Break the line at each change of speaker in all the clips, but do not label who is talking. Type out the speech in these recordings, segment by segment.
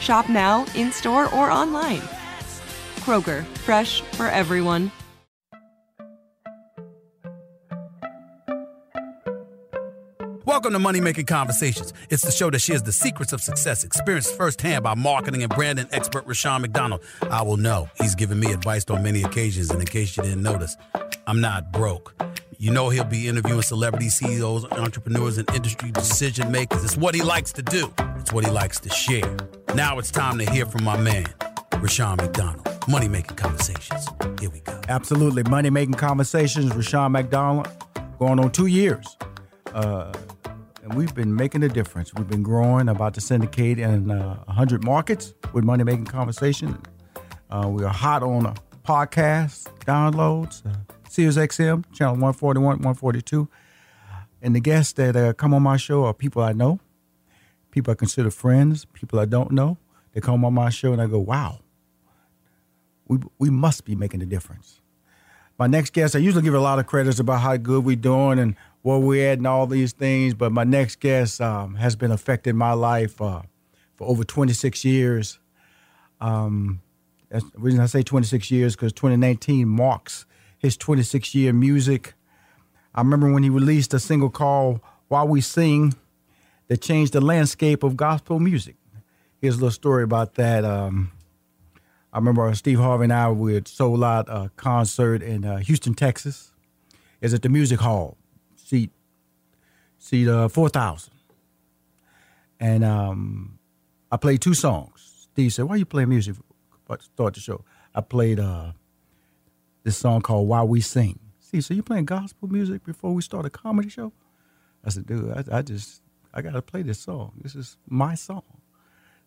Shop now, in store, or online. Kroger, fresh for everyone.
Welcome to Money Making Conversations. It's the show that shares the secrets of success, experienced firsthand by marketing and branding expert Rushion McDonald. I will know he's given me advice on many occasions, and in case you didn't notice, I'm not broke. You know he'll be interviewing celebrity CEOs, entrepreneurs, and industry decision makers. It's what he likes to do. It's what he likes to share. Now it's time to hear from my man, Rushion McDonald. Money Making Conversations. Here we go.
Absolutely. Money Making Conversations, Rushion McDonald, going on two years. Uh, and we've been making a difference. We've been growing, about to syndicate in uh, 100 markets with Money Making Conversation. Uh, we are hot on podcast downloads, uh, Sirius XM, channel 141, 142. And the guests that uh, come on my show are people I know, people I consider friends, people I don't know. They come on my show and I go, wow, we, we must be making a difference. My next guest, I usually give a lot of credits about how good we're doing and where we're at and all these things, but my next guest um, has been affecting my life uh, for over 26 years. Um, that's the reason I say 26 years because 2019 marks his 26 year music. I remember when he released a single called Why We Sing that changed the landscape of gospel music. Here's a little story about that. Um, I remember Steve Harvey and I were had sold out a concert in uh, Houston, Texas. It's at the Music Hall, seat seat uh, four thousand, and um, I played two songs. Steve said, "Why you playing music?" Start the show. I played uh, this song called Why We Sing." See, so "You playing gospel music before we start a comedy show?" I said, "Dude, I, I just I got to play this song. This is my song."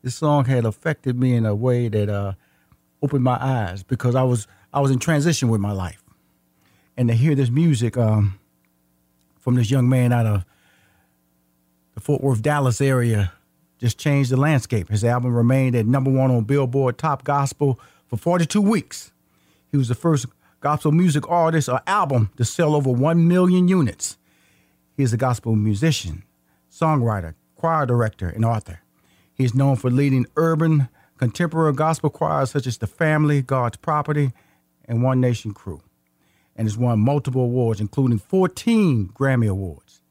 This song had affected me in a way that uh, opened my eyes because I was I was in transition with my life, and to hear this music um, from this young man out of the Fort Worth, Dallas area just changed the landscape. His album remained at number one on Billboard Top Gospel for 42 weeks. He was the first gospel music artist or album to sell over 1 million units. He is a gospel musician, songwriter, choir director, and author. He is known for leading urban contemporary gospel choirs such as The Family, God's Property, and One Nation Crew, and has won multiple awards, including 14 Grammy Awards.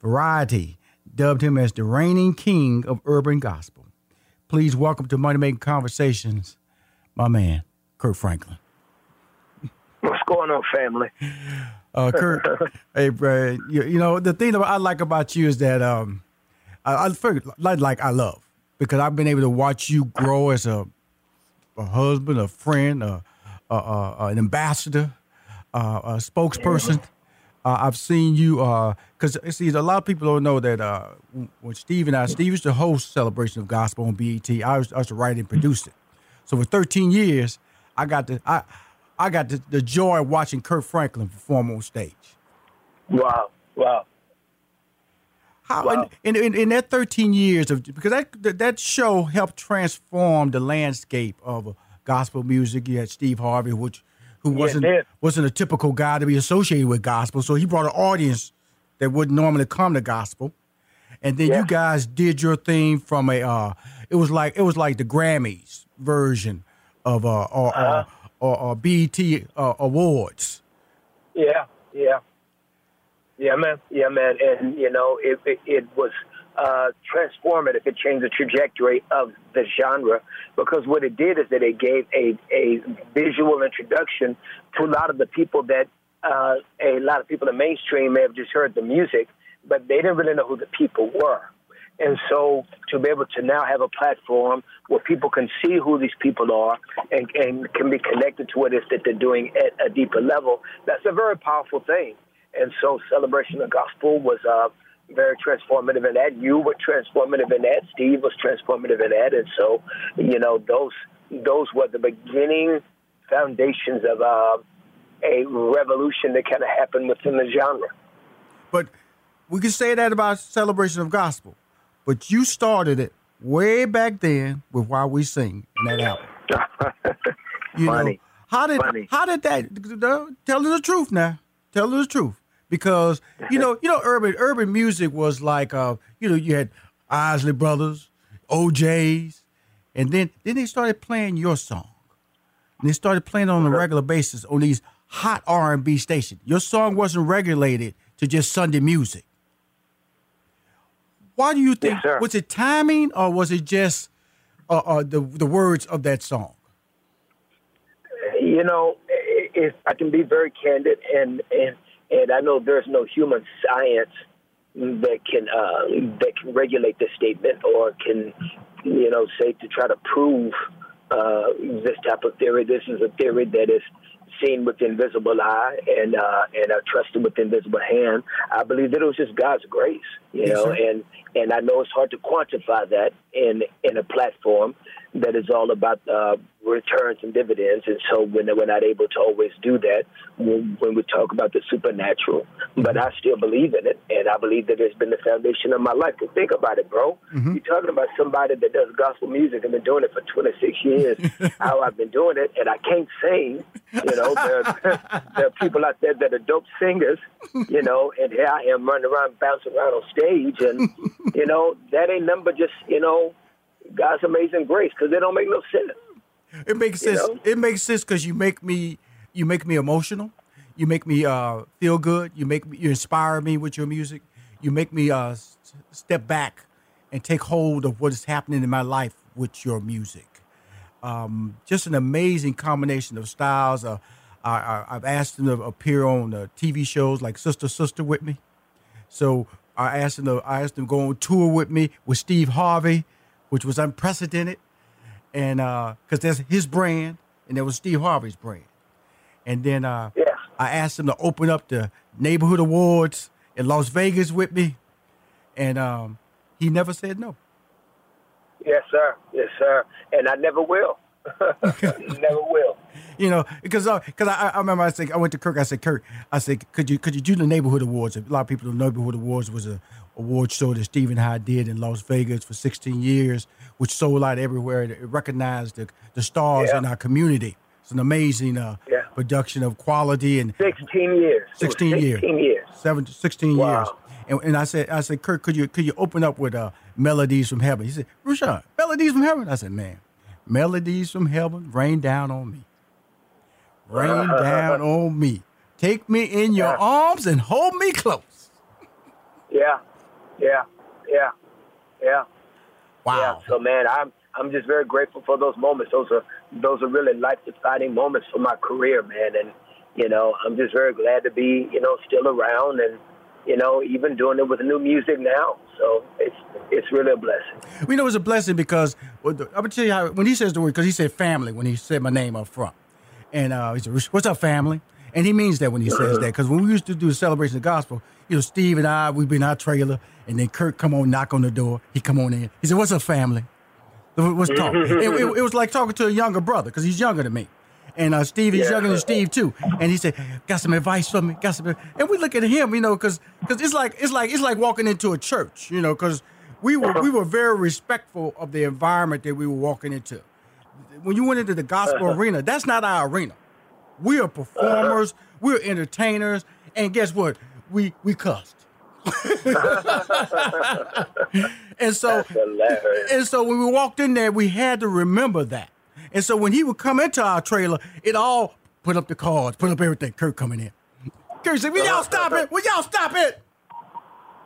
Variety dubbed him as the reigning king of urban gospel. Please welcome to Money Making Conversations, my man, Kirk Franklin.
What's going on, family?
Uh, Kirk, hey, bro, you, you, know the thing that I like about you is that um, I, I feel like, like I love because I've been able to watch you grow as a, a husband, a friend, a, a, a an ambassador, uh, a spokesperson. Uh, I've seen you because uh, see a lot of people don't know that uh, when Steve and I, Steve used to host Celebration of Gospel on BET. I was, I was to write and produce it. So for 13 years, I got to I I got the, the joy of watching Kirk Franklin perform on stage.
Wow, wow.
How wow. in, in, in that 13 years of because that that show helped transform the landscape of gospel music. You had Steve Harvey, which who wasn't
man.
wasn't a typical guy to be associated with gospel. So he brought an audience that wouldn't normally come to gospel. And then
Yeah.
you guys did your thing from a uh, it was like it was like the Grammys version of uh or
Uh-huh.
Or, or, BET uh, awards.
Yeah, yeah, yeah, man, yeah, man, and you know, it it, it was uh, transformative. It changed the trajectory of the genre because what it did is that it gave a a visual introduction to a lot of the people that uh, a lot of people in the mainstream may have just heard the music, but they didn't really know who the people were. And so to be able to now have a platform where people can see who these people are and, and can be connected to what it is that they're doing at a deeper level, that's a very powerful thing. And so Celebration of Gospel was uh, very transformative in that. You were transformative in that. Steve was transformative in that. And so, you know, those those were the beginning foundations of uh, a revolution that kind of happened within the genre.
But we can say that about celebration of gospel. But you started it way back then with Why We Sing in that album. You
Funny.
know, how did
Funny.
how did that tell the truth now? Tell the truth. Because you know, you know, urban urban music was like uh, you know, you had Isley Brothers, O'Jays, and then then they started playing your song. And they started playing it on a regular basis on these hot R and B stations. Your song wasn't regulated to just Sunday music. Why do you think?
Yes,
was it timing or was it just uh, uh, the the words of that song?
you know, if I can be very candid, and and and I know there's no human science that can uh, that can regulate this statement or can you know say to try to prove uh, this type of theory. This is a theory that is seen with the invisible eye and uh, and are trusted with the invisible hand. I believe that it was just God's grace, you
Yes,
know,
sir.
and and I know it's hard to quantify that in in a platform that is all about uh, returns and dividends. And so when we're not able to always do that when, when we talk about the supernatural, but I still believe in it, and I believe that it's been the foundation of my life. But think about it, bro. You're talking about somebody that does gospel music and been doing it for 26 years. how I've been doing it, and I can't sing. You know, there, there are people out there that are dope singers. You know, and here I am running around, bouncing around on stage, and you know that ain't nothing but just you know God's amazing grace because it don't make no sense.
It makes
You
sense.
know?
It makes sense because you make me you make me emotional. You make me uh, feel good. You make me you inspire me with your music. You make me uh, step back and take hold of what is happening in my life with your music. Um, just an amazing combination of styles. Uh, I, I, I've asked them to appear on uh, TV shows like Sister Sister with me. So I asked them to I asked them to go on tour with me with Steve Harvey, which was unprecedented and because that's his brand, and there was Steve Harvey's brand. And then uh,
Yeah.
I asked him to open up the neighborhood awards in Las Vegas with me, and um, he never said no.
Yes, sir. Yes, sir. And I never will. never will.
You know, because because I, I remember I said I went to Kirk. I said Kirk, I said could you could you do the neighborhood awards? A lot of people know neighborhood awards was a award show that Steve Harvey did in Las Vegas for 16 years, which sold out everywhere. It recognized the the stars
Yeah.
in our community. It's an amazing uh,
Yeah.
production of quality and
16 years. It was
16 years.
16 years.
seven, 16
Wow.
years. And, and I said, I said, Kirk, could you could you open up with uh, melodies from heaven? He said, Rushion, melodies from heaven. I said, man, melodies from heaven rain down on me, rain down on me. Take me in your
Yeah.
arms and hold me close.
Yeah. Yeah. Yeah. Yeah.
Wow.
Yeah. So man, I'm I'm just very grateful for those moments. Those are those are really life defining moments for my career, man. And you know, I'm just very glad to be, you know, still around and, you know, even doing it with new music now. So it's it's really a blessing.
We know it's a blessing because I'm gonna tell you how when he says the word because he said family when he said my name up front, and uh, he said, "What's up, family?" And he means that when he says that because when we used to do the celebration of gospel, you know, Steve and I we'd be in our trailer, and then Kirk come on, knock on the door, he come on in, he said, "What's up, family?" What's talk? it, it, it was like talking to a younger brother because he's younger than me. And uh, Steve, he's
Yeah.
younger than Steve too. And he said, "Got some advice for me? Got some?" And we look at him, you know, because it's like it's like it's like walking into a church, you know, because we were we were very respectful of the environment that we were walking into. when you went into the gospel arena, that's not our arena. We are performers, we're entertainers, and guess what? We we cussed. and so and so when we walked in there, we had to remember that. And so when he would come into our trailer, it all put up the cards, put up everything. Kirk coming in. Kirk said, "Will y'all stop it? Will y'all stop it?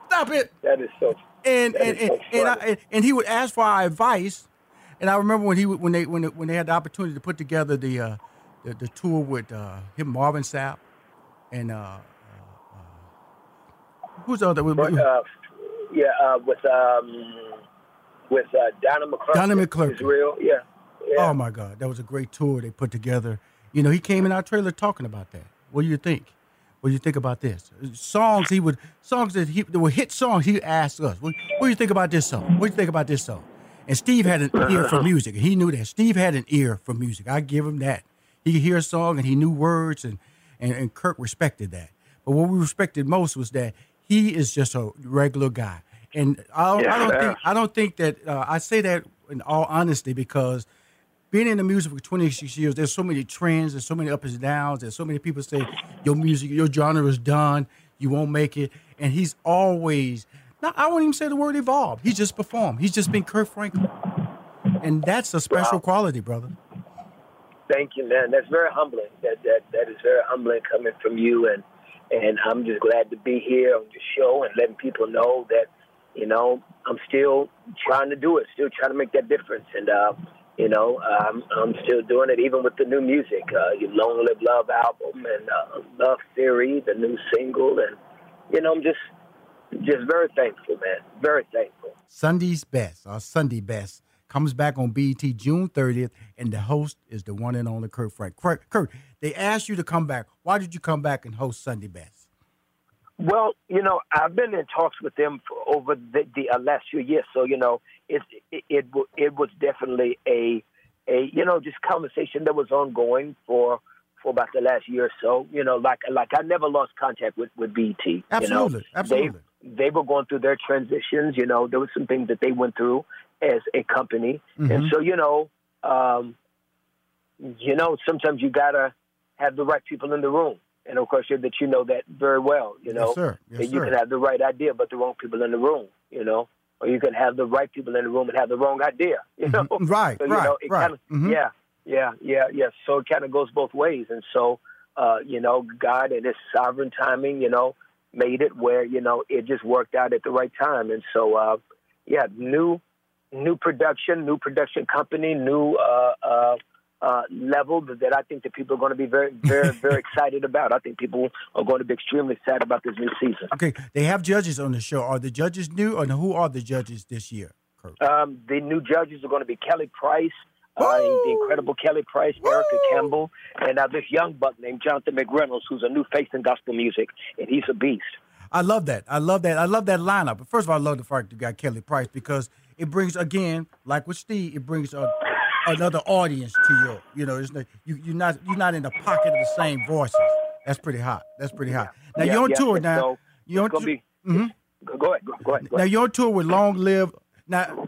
Stop it!"
That is so.
And and
so
and, and, I, and, he would ask for our advice. And I remember when he when they when they, when they had the opportunity to put together the uh, the, the tour with uh, him, Marvin Sapp, and uh, uh, uh, who's the other?
Uh, yeah, uh, with um, with uh, Donnie McClurkin.
Donnie McClurkin.
Israel, yeah. Yeah.
Oh my God, that was a great tour they put together. You know, he came in our trailer talking about that. What do you think? What do you think about this? Songs he would songs that he that were hit songs. He asked us, "What, what do you think about this song? What do you think about this song?" And Steve had an ear for music. He knew that. Steve had an ear for music. I give him that. He could hear a song and he knew words, and and, and Kirk respected that. But what we respected most was that he is just a regular guy. And I, don't- I don't
Yeah.
think I don't think that uh, I say that in all honesty because being in the music for 26 years, there's so many trends, there's so many ups and downs, there's so many people say your music, your genre is done, you won't make it. And he's always, not, I won't even say the word evolve. He's just performed. He's just been Kirk Franklin. And that's a special quality, brother.
Thank you, man. That's very humbling. That that that is very humbling coming from you, and and I'm just glad to be here on the show and letting people know that you know I'm still trying to do it, still trying to make that difference, and uh, you know I'm I'm still doing it even with the new music, uh, your Long Live Love album and uh, Love Theory, the new single, and you know I'm just just very thankful, man. Very thankful.
Sunday's Best, our Sunday Best, comes back on BET June 30th, and the host is the one and only Kirk Frank. Kirk, Kirk, they asked you to come back. Why did you come back and host Sunday Best?
Well, you know, I've been in talks with them for over the, the uh, last few years, so you know, it it it, it was definitely a a you know just conversation that was ongoing for for about the last year or so. You know, like like I never lost contact with with. You
Absolutely,
know,
absolutely.
They they were going through their transitions. You know, there was some things that they went through as a company,
Mm-hmm.
and so you know, um, you know, sometimes you gotta have the right people in the room. And of course, you that you know that very well. You know,
Yes, sir. Yes,
that you
sir.
can have the right idea, but the wrong people in the room. You know, or you can have the right people in the room and have the wrong idea. You know,
Mhm. Right,
so, you
right,
know, it
right.
Kind of,
Mhm.
Yeah, yeah, yeah, yeah. So it kind of goes both ways, and so uh, you know, God and His sovereign timing, you know, made it where you know it just worked out at the right time, and so uh, yeah, new new production, new production company, new uh, uh, level that that I think that people are going to be very, very, very excited about. I think people are going to be extremely excited about this new season.
Okay, they have judges on the show. Are the judges new, or who are the judges this year, Kirk?
Um, the new judges are going to be Kelly Price, uh, the incredible Kelly Price, Erica Campbell, and uh, this young buck named Jonathan McReynolds, who's a new face in gospel music, and he's a beast.
I love that. I love that. I love that lineup. But first of all, I love the fact you got Kelly Price because it brings again, like with Steve, it brings a, another audience to you. You know, it's not, you you're not you're not in the pocket of the same voices. That's pretty hot. That's pretty hot. Now
Yeah,
you're on
yeah,
tour now.
so
you're on
it's gonna
tou-
be.
Mhm.
Go, go ahead. Go, go ahead. Go
Now
ahead.
you're on tour with Long Live. Now,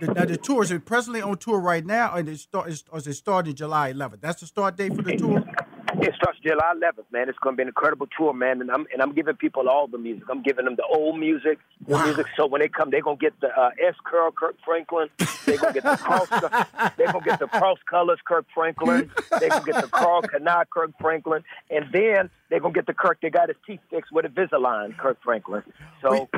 the, now the tour is it presently on tour right now, and it start is, or is it starting July 11th? That's the start date for the tour.
It starts July 11th, man. It's going to be an incredible tour, man. And I'm and I'm giving people all the music. I'm giving them the old music, the
Wow.
music. So when they come, they're gonna get the uh, S Curl Kirk Franklin. They're gonna get the cross. they're gonna get the cross colors Kirk Franklin. They're gonna get the Karl Kani Kirk Franklin, and then they're gonna get the Kirk They got his teeth fixed with a Invisalign Kirk Franklin. So.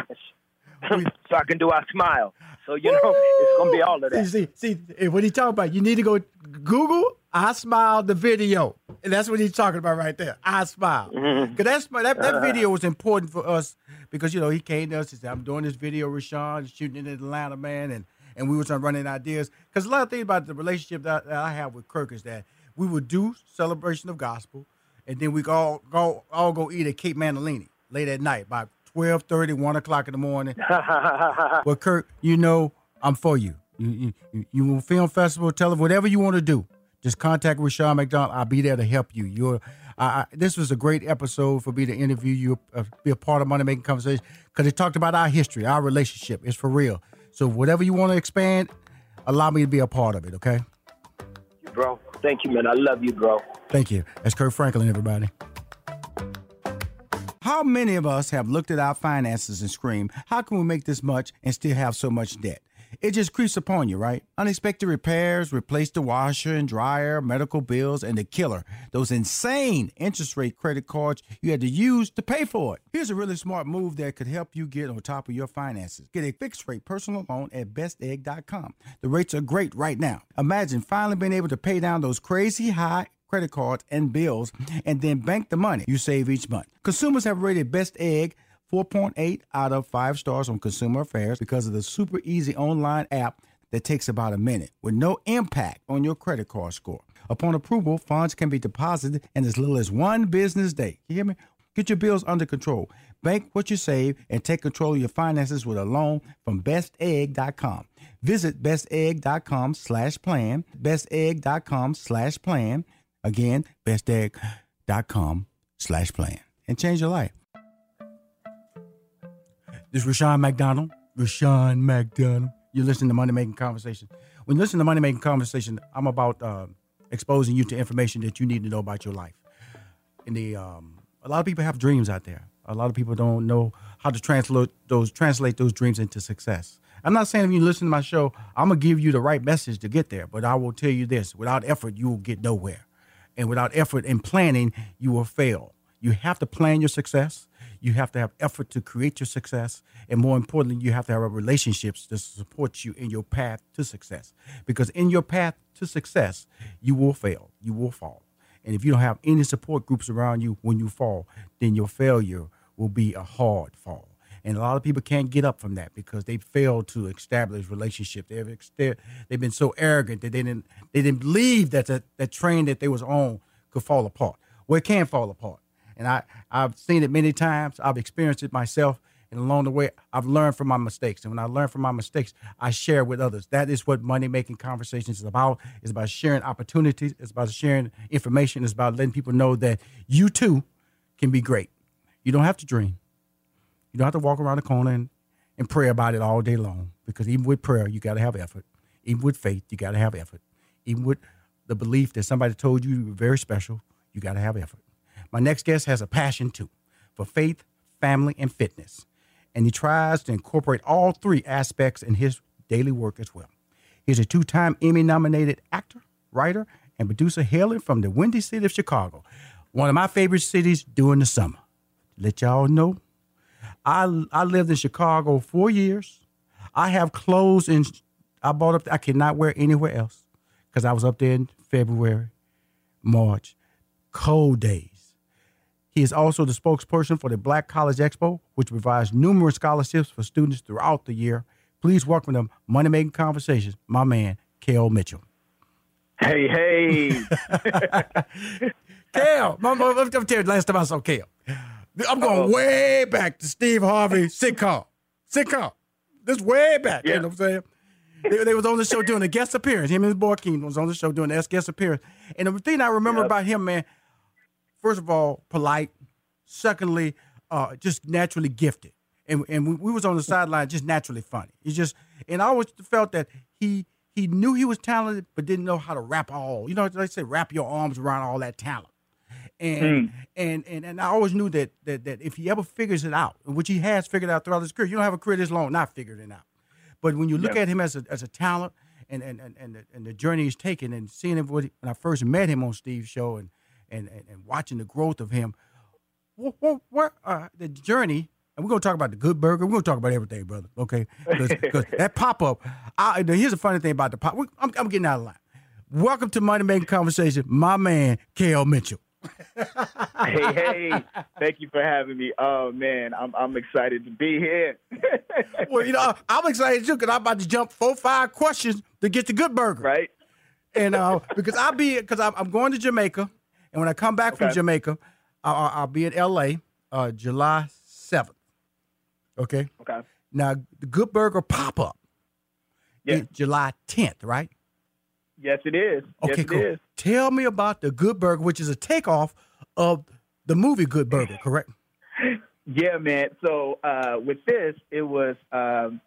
so I can do I smile. So you know it's gonna be all of that.
See, see, see, what he talking about? You need to go Google "I Smile" the video, and that's what he's talking about right there. I smile,
Mm-hmm.
because that's that,
Uh-huh.
that video was important for us because you know he came to us and said, "I'm doing this video, Rushion, shooting in Atlanta, man," and and we was running ideas because a lot of things about the relationship that, that I have with Kirk is that we would do celebration of gospel, and then we all go all go eat at Cape Manalini late at night by 12:30, 1 o'clock in the morning. Well, Kirk, you know I'm for you. You you you, you film festival, tell them whatever you want to do. Just contact Rushion McDonald. I'll be there to help you. You're. I, I, this was a great episode for me to interview you, uh, be a part of Money Making Conversation, because it talked about our history, our relationship. It's for real. So whatever you want to expand, allow me to be a part of it. Okay.
bro. Thank you, man. I love you, bro.
Thank you. That's Kirk Franklin, everybody. How many of us have looked at our finances and screamed, How can we make this much and still have so much debt? It just creeps upon you, right? Unexpected repairs, replace the washer and dryer, medical bills, and the killer, those insane interest rate credit cards you had to use to pay for it. Here's a really smart move that could help you get on top of your finances. Get a fixed rate personal loan at bestegg.com. The rates are great right now. Imagine finally being able to pay down those crazy high credit cards and bills and then bank the money you save each month. Consumers have rated Best Egg 4.8 out of 5 stars on Consumer Affairs because of the super easy online app that takes about a minute with no impact on your credit card score. Upon approval, funds can be deposited in as little as one business day. You hear me? Get your bills under control. Bank what you save and take control of your finances with a loan from bestegg.com. Visit bestegg.com slash plan, bestegg.com slash plan. Again, bestegg.com slash plan. And change your life. This is Rushion McDonald. Rushion McDonald. You're listening to Money Making Conversation. When you listen to Money Making Conversation, I'm about uh, exposing you to information that you need to know about your life. And the um, a lot of people have dreams out there. A lot of people don't know how to translate those translate those dreams into success. I'm not saying if you listen to my show, I'm gonna give you the right message to get there, but I will tell you this: without effort, you will get nowhere, and without effort and planning, you will fail. You have to plan your success. You have to have effort to create your success. And more importantly, you have to have relationships to support you in your path to success. Because in your path to success, you will fail, you will fall. And if you don't have any support groups around you when you fall, then your failure will be a hard fall. And a lot of people can't get up from that because they failed to establish relationships. They've, they've been so arrogant that they didn't they didn't believe that the, that train that they was on could fall apart. Well, it can fall apart. And I, I've seen it many times. I've experienced it myself. And along the way, I've learned from my mistakes. And when I learn from my mistakes, I share with others. That is what money making conversations is about. It's about sharing opportunities. It's about sharing information. It's about letting people know that you too can be great. You don't have to dream. You don't have to walk around the corner and, and pray about it all day long. Because even with prayer, you got to have effort. Even with faith, you got to have effort. Even with the belief that somebody told you you were very special, you got to have effort. My next guest has a passion too for faith, family, and fitness. And he tries to incorporate all three aspects in his daily work as well. He's a two time Emmy nominated actor, writer, and producer hailing from the windy city of Chicago, one of my favorite cities during the summer. Let y'all know, I, I lived in Chicago four years. I have clothes and I bought up, I cannot wear anywhere else because I was up there in February, March, cold days. He is also the spokesperson for the Black College Expo, which provides numerous scholarships for students throughout the year. Please welcome to Money Making Conversations, my man, Kel Mitchell.
Hey, hey.
Kel, I'm, I'm, telling you, last time I saw Kel, I'm going Uh-oh. way back to Steve Harvey sitcom. Sitcom. This way back. Yeah. You know what I'm saying? they, they, was on the show doing a guest appearance. Him and his boy Kenan was on the show doing a guest appearance. And the thing I remember yep. about him, man, first of all, polite. Secondly, uh, just naturally gifted. And, and we, we was on the sideline just naturally funny. He just and I always felt that he he knew he was talented, but didn't know how to wrap all. You know, they say wrap your arms around all that talent. And mm. and and and I always knew that that that if he ever figures it out, which he has figured out throughout his career, you don't have a career this long not figuring it out. But when you look at him as a as a talent and and and and the, and the journey he's taken and seeing him when I first met him on Steve's show and and, and, and watching the growth of him. What, what, what uh, the journey, and we're gonna talk about the good burger. We're gonna talk about everything, brother. Okay, because that pop up. Here's the funny thing about the pop. I'm, I'm getting out of line. Welcome to Money Making Conversation, my man, Kel Mitchell.
hey, hey! Thank you for having me. Oh man, I'm I'm excited to be here.
well, you know, I'm excited too because I'm about to jump four, five questions to get the good burger.
Right.
And uh, because I'll be because I'm, I'm going to Jamaica and when I come back okay. from Jamaica, I'll, I'll, be in LA uh, July 7th. Okay?
Okay.
Now, the Good Burger pop up yeah. July 10th, right?
Yes, it is.
Okay,
yes,
cool. Tell me about the Good Burger, which is a takeoff of the movie Good Burger, correct?
yeah, man. So uh, with this, it was um,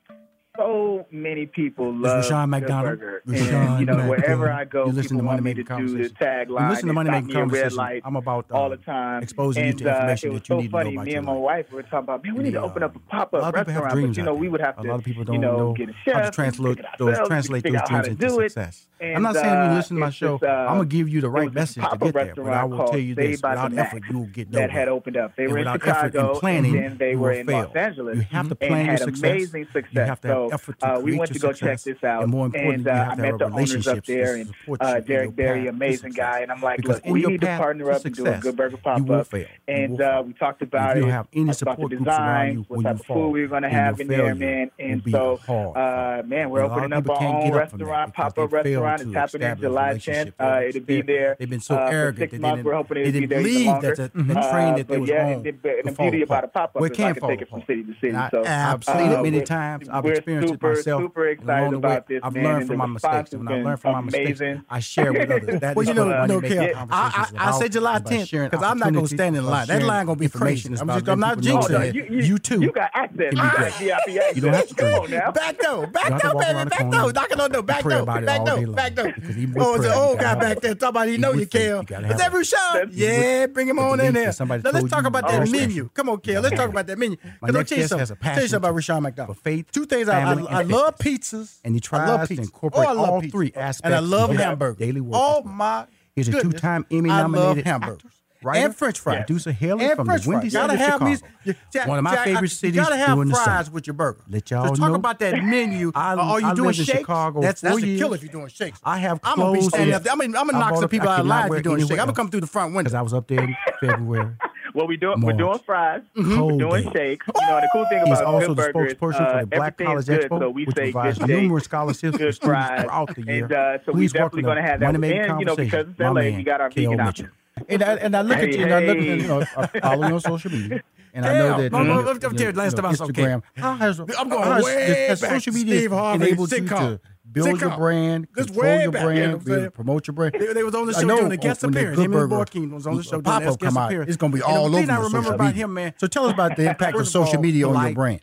so many people love
it's
Rushion
McDonald. Rushion
and, you know,
McDonald.
wherever I go,
you listen to money making to
tagline.
Listen to Money Making Conversation.
Light
I'm about um,
all
uh,
the time
exposing
and,
you to
uh, information
that you
so
need funny. to know about.
Me and my
life
were talking about, man, we need to open up a pop up restaurant.
Dreams,
but, you know, we would have to.
A lot of people don't you
know,
know
get a chef, how
to translate those, translate those dreams into success. I'm not saying you listen to uh,
my
show. I'm gonna give you the right message to get there, but I will tell you this: without effort, you will get nowhere.
That had opened up. They were in Chicago,
and
then they were in Los Angeles.
You have to plan your success. You have to
uh, we went to go check this out.
And more importantly,
and, uh, I met the owners up there and uh, Derek Berry, amazing guy. And I'm like,
because
look, we need to partner up success, and do a good burger pop up. And uh, we talked about it,
have any about
the design, what type of food we are going to have in there, man. And so, uh, man, we're opening up our own restaurant, pop up restaurant. It's happening July 10th. Uh, it'll be there.
They've been so arrogant.
Six months. We're hoping it'll be there.
That the train that they
were
on.
The beauty about a pop up is I
can
take it from city to city.
I've seen it many times. I've
experienced
experienced
super,
it myself.
Super excited
about way,
this.
I've learned from my mistakes. When I learn from my
amazing.
mistakes, I share with others. That
well, you know, no, care. I, I, I say July 10th because I'm not going to stand in line. That line going to be crazy. I'm, just, I'm not jinxing
oh,
it.
You too.
You got access.
Ah,
you
don't have to drink.
Back
though.
Back
though,
baby. Back though. Knocking on the back
though.
Back
though.
Back
though.
Oh, it's an old guy back there. Talk about know you, Kel. Is that Rashad? Yeah, bring him on in there. Now let's talk about that menu. Come on, Kel. Let's talk about that menu. Because
I'll
tell you something about Rushion McDonald.
Faith,
Two things I
family. I,
I, I
love
pizzas.
And he tries to incorporate
oh,
all
pizza.
three aspects
and I love hamburgers.
daily work.
Oh, my
He's a two-time Emmy-nominated hamburger. Writer,
and French fries.
Producer Haley
and
from
French
the Windy
fries.
City of Chicago.
These, yeah,
One of my
Jack,
favorite
I,
cities.
You gotta have fries with your burger.
Let y'all
so talk
know,
about that menu.
I,
are you
I
doing shakes?
Chicago
that's that's a killer if you're doing shakes.
I have.
I'm gonna be standing up. There. I'm gonna, I'm gonna knock some people out alive if you're doing shakes. I'm gonna come through the front window because
I was up there in February.
Well, we do, we're doing fries,
mm-hmm.
we're doing shakes. You know, the cool thing about
also
is uh,
for the uh,
Black
College
good,
Expo,
so we
which
say
provides
good
numerous scholarships for students throughout the year.
And, uh, so
Please
we
definitely
going to have that. And, you know, because it's LA,
man,
we got our vegan options.
And I, and I look
hey, at
you, and I look at
you,
you know,
I follow you on social media. And Damn,
I
know that
mm-hmm.
you know,
last
you know,
I saw
Instagram, okay. how has,
I'm going
how
way
has, has
back,
social media
Steve Harvey,
enabled
sitcom.
you to build your brand, control your
back,
brand, you
know
promote your brand.
They, they was on the show doing a guest appearance. Him and Borkin was on the show doing a guest appearance.
It's gonna be all over.
The thing I remember about him, man.
So tell us about the impact of social media on your brand.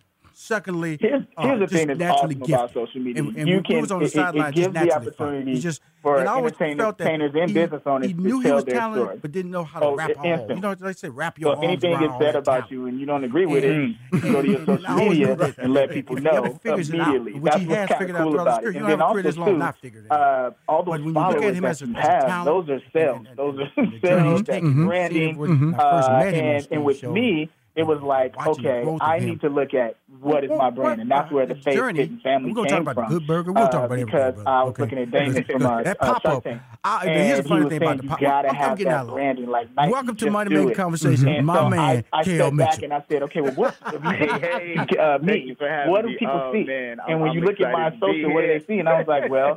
Secondly,
here's, here's uh,
the
thing that's awesome
gifted.
about social media.
And, and
you can,
was on the
it,
sideline,
it gives the opportunity
just,
for
and I always felt that
entertainers and business owners
he knew to
he
was talented,
story.
but didn't know how to
oh,
wrap all. You know, they say wrap your
so
arms
anything
around gets
said about you and you don't agree with
and,
it, mm-hmm. go to your social media and let people know immediately.
Which he has figured out throughout his career. You don't have a career this long not figured it out.
Uh, all those followers that you have, those are sales. Those are sales, branding. Uh, and with me, it was like, okay, I need to look at what is my brand, and that's where the faith
journey,
and family
We're gonna
came
talk about
from.
The good burger. We'll
uh,
talk about uh, everything.
Because I was
okay.
looking at Damon from uh,
that
uh,
pop up. I, here's the funny
he
thing about the pop
up.
I'm getting out
branding, like Nike,
Welcome to Money Making Conversation.
Mm-hmm.
My man,
I, I stepped back and I said, okay, well, what?
hey,
uh, me, what do people see? And when you look at my social, what do they see? And I was like, well,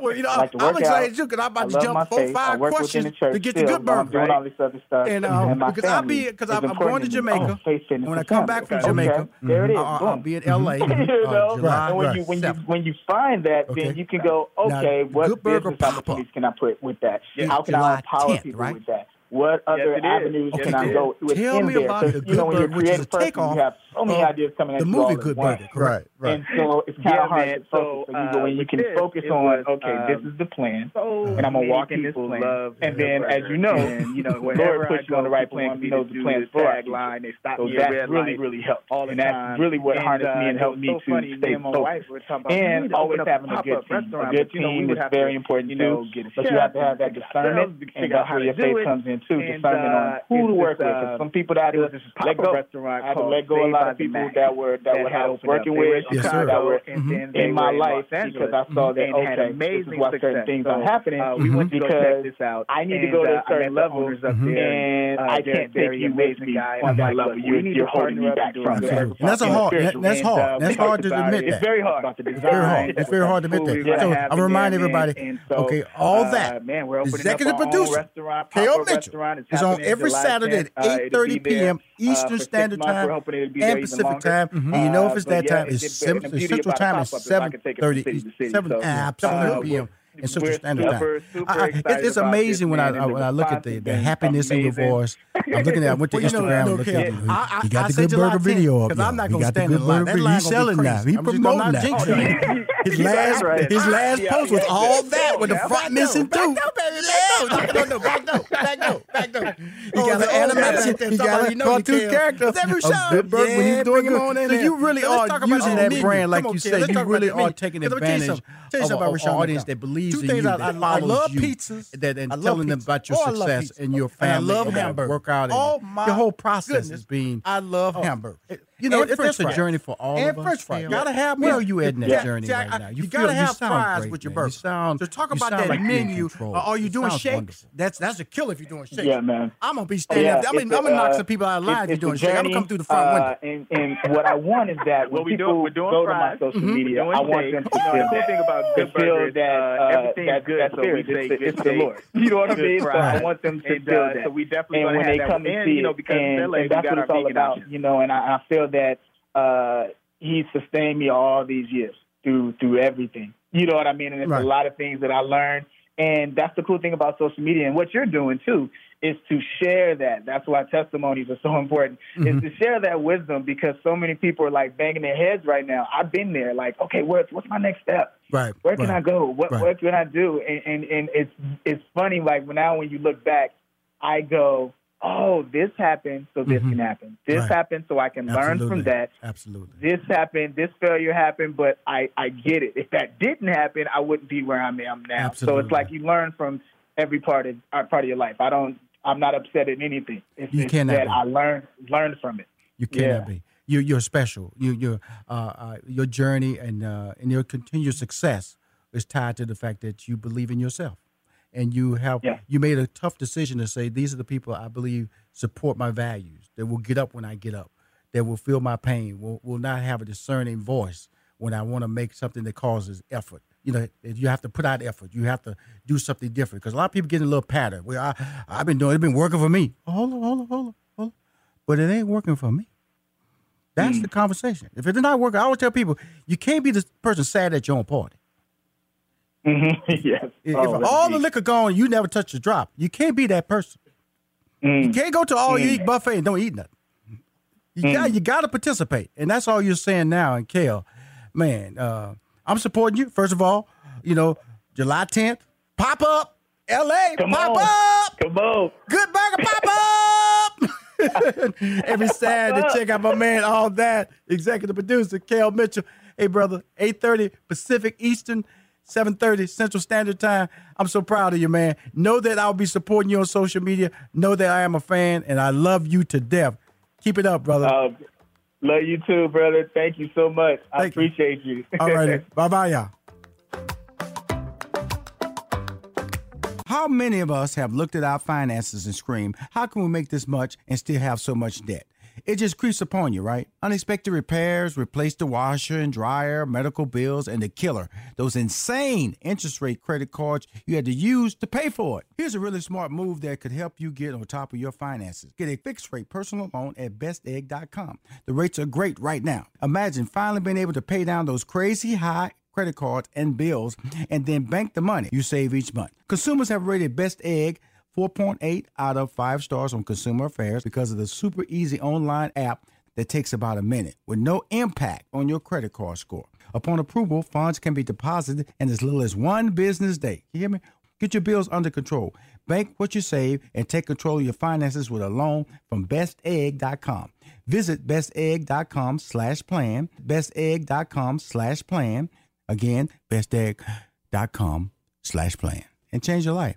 I'm excited too because I'm about to jump four, five questions to get
the
good burger.
Doing all this other stuff,
and because I'll be
because
I'm going to Jamaica, when I come back from Jamaica,
there it is.
I'll be in in mm-hmm. L.A.
you know,
uh,
July,
and when
right.
you when
7th.
you when you find that,
okay.
then you can go, okay,
now, what
business opportunities can I put with that?
Yeah.
How can
July
I empower
10th,
people
right?
with that? What other
it is.
avenues
Yes,
can I go within
Tell me
there?
about
'Cause,
the
you know,
Good
when you're a
Burger, which is a takeoff
you have so many ideas coming at
the
you all
movie
at
Good
once.
Burger, correct? Right.
And so it's kind
Yeah,
of hard
man.
to focus.
So,
So, you go
uh,
when you can
this,
focus on,
was,
okay,
um,
this is the plan,
so
and I'm gonna
many
walk
people
people in.
love
And
Good
then, as you know,
and, you know,
Lord puts you on the right plan.
want
He knows the
do
plan
the
for line.
tagline. They stop
So
me at
that's
red
really, really helped.
all
and that's really what harnessed me
uh,
and helped me to stay
and
focused.
wife were talking about, we
and always having a good team. A good
but, you know, we
team is very important
you
too.
know,
But you have to have that
and
discernment, and that's
how
where
to
your faith comes in too.
And,
Discernment
uh,
on who to work
this,
with. 'Cause
uh,
some people that I
it was
had
this
to let go.
restaurant
I had to let go a lot of people that were that,
that
were
had
I was working with
Yes, sir.
That were
and then
in
they
my
were
life
Los
because I saw that
and had
okay, this is
amazing
why certain
success.
things
So,
are happening
uh, we went to go check
because
this out.
I need to go to
uh,
a
I
certain level,
owners up
Mhm.
there.
and
Uh,
I can't take you with
amazing
me
guys.
on that level. You're, you're holding me back
and
from that.
Good
And
Burger
that's a hard. That's hard.
uh,
That's hard to admit
It's very hard.
It's very hard. It's very hard to admit that. So I'm
in
reminding
there, man.
everybody. Okay, all
uh,
that.
man, we're opening
Executive
up
producer
restaurant,
K.O.
pop-up
Mitchell
restaurant. It's
is on every
July
Saturday
10th.
at
Uh, it'll
8:30 p.m.
uh,
Eastern Standard. Time
We're hoping it'll be
and Pacific. Time. And you know if
Uh,
it's
but
that time,
it's-
it's
it's-
seven, Central Time
the
is
pop-up is I can take it from
7:30
city to city.
seven
So,
7:30 p.m. in
we're
Standard
super,
Time.
super
I- I- it's amazing when I
man, and
when I look at the, the
has been
happiness in your voice I'm looking at. I went to
Well, you know,
Instagram.
look
looking
here,
at it.
I- I-
He got the good
you a lot
burger
of tips,
video up.
'cause
y'all.
I'm not
He
gonna
got the
stand
good
in line.
burger
That
video.
line
He's selling that.
crazy.
He promoting that.
not jinx it.
His last his last post was all that with the
Yeah.
front missing too.
Back baby. Back no, no, no, back no, back no, back no.
He got oh, an
Oh,
animation.
yeah.
He got a
You know
cartoon
you can.
character.
Is that
of
Rashad?
Good Burger when
Yeah,
he's doing
bring
good.
on
So you really are using that
menu.
brand, like
on,
you
kid,
say. You really are taking
Let tell you
advantage.
Tell you
of
something
an audience that believes
Two
in
things
you,
I-
that
I- I love
you,
pizzas.
that and
I
telling them about your
Oh,
success and your
And I
family
love
and that
hamburgers.
workout. and
Oh, my
your whole process
goodness.
is being.
I love
Oh.
hamburgers.
You know,
And
if
french
it's a journey for all
and
of us, And
French fries.
Phil,
Gotta have
where are you at in that
Yeah,
journey
Jack,
right now?
You,
feel-
gotta have
sound
fries
great,
with your
man.
burger.
You sound.
So talk
you
about
sound
that
like you're
menu. Uh, are you
It
doing
sounds
shakes?
wonderful.
That's that's a killer if you're doing shakes.
Yeah, man.
I'm gonna be standing.
Yeah,
up. I'm
it's
gonna, I'm gonna
a,
knock
uh,
some people out of line if you're doing
it's
shakes. I'm gonna come through the front
uh,
window.
And, and what I want is that when
What we
people
doing- we're doing
go
fries.
to my social
Mhm.
media, I want them to
know,
feel
the cool
that.
thing about
to
good
feel
burgers,
that
uh,
uh,
everything's good,
that
so we say
It's, the-
good
it's Lord. You know what I
good
mean? So I want them to
And,
feel
uh,
that.
so we definitely
and
gonna
when
have
they
that
come
one.
and
And,
see
you know,
it,
because
and,
LA, we
and what it's all about. You know, and I, I feel that uh, he sustained me all these years through through everything. You know what I mean? And it's
Right.
a lot of things that I learned. And that's the cool thing about social media and what you're doing too is to share that. That's why testimonies are so important. Is to share that wisdom because so many people are like banging their heads right now. I've been there, like, okay, what's what's my next step?
Right.
Where can
right.
I go? What
Right.
what can I do? And, and and it's it's funny. Like now, when you look back, I go, oh, this happened, so this
Mhm.
can happen. This
Right.
happened, so I can learn from that.
Absolutely.
This happened, this failure happened, but I I get it. If that didn't happen, I wouldn't be where I am now. So it's like you learn from every part of uh, part of your life. I don't. I'm not upset at anything. It's,
You
it's
cannot
that
be.
I learned learned from it.
You cannot
Yeah.
be. You you're special. You you uh, uh, your journey and uh, and your continued success is tied to the fact that you believe in yourself, and you have
Yeah.
you made a tough decision to say these are the people I believe support my values. That will get up when I get up. That will feel my pain. Will will not have a discerning voice when I want to make something that causes effort. You know, you have to put out effort. You have to do something different because a lot of people get in a little pattern. Well, I I've been doing. It's been working for me. Oh, hold on, hold on, hold on, hold on. But it ain't working for me. That's hmm. the conversation. If it's not working, I always tell people you can't be the person sad at your own party. Mm-hmm.
yes.
If,
Oh,
if all the liquor gone, you never touch a drop. You can't be that person. You mm. can't go to all you eat mm. buffet and don't eat nothing. You got mm. you got to participate, and that's all you're saying now. And Kel, man, uh, I'm supporting you. First of all, you know, July 10th, pop up, L.A.
Come
pop
on.
up,
Come on.
good burger pop up. Every Saturday, check out my man, all that executive producer, Kel Mitchell. Hey, brother, 8:30 Pacific Eastern. 7:30 Central Standard Time. I'm so proud of you, man. Know that I'll be supporting you on social media. Know that I am a fan and I love you to death. Keep it up, brother.
Uh, love you too, brother. Thank you so much. I
Thank you.
appreciate you.
All righty. bye bye, y'all. How many of us have looked at our finances and screamed, How can we make this much and still have so much debt? It just creeps upon you, right? Unexpected repairs, replace the washer and dryer, medical bills, and the killer, those insane interest rate credit cards you had to use to pay for it. Here's a really smart move that could help you get on top of your finances. Get a fixed rate personal loan at bestegg.com. The rates are great right now. Imagine finally being able to pay down those crazy high credit cards and bills and then bank the money you save each month. Consumers have rated Best Egg 4.8 out of 5 stars on Consumer Affairs because of the super easy online app that takes about a minute with no impact on your credit card score. Upon approval, funds can be deposited in as little as one business day. You hear me? Get your bills under control. Bank what you save and take control of your finances with a loan from bestegg.com. Visit bestegg.com slash plan, bestegg.com slash plan. Again, bestegg.com slash plan. And change your life.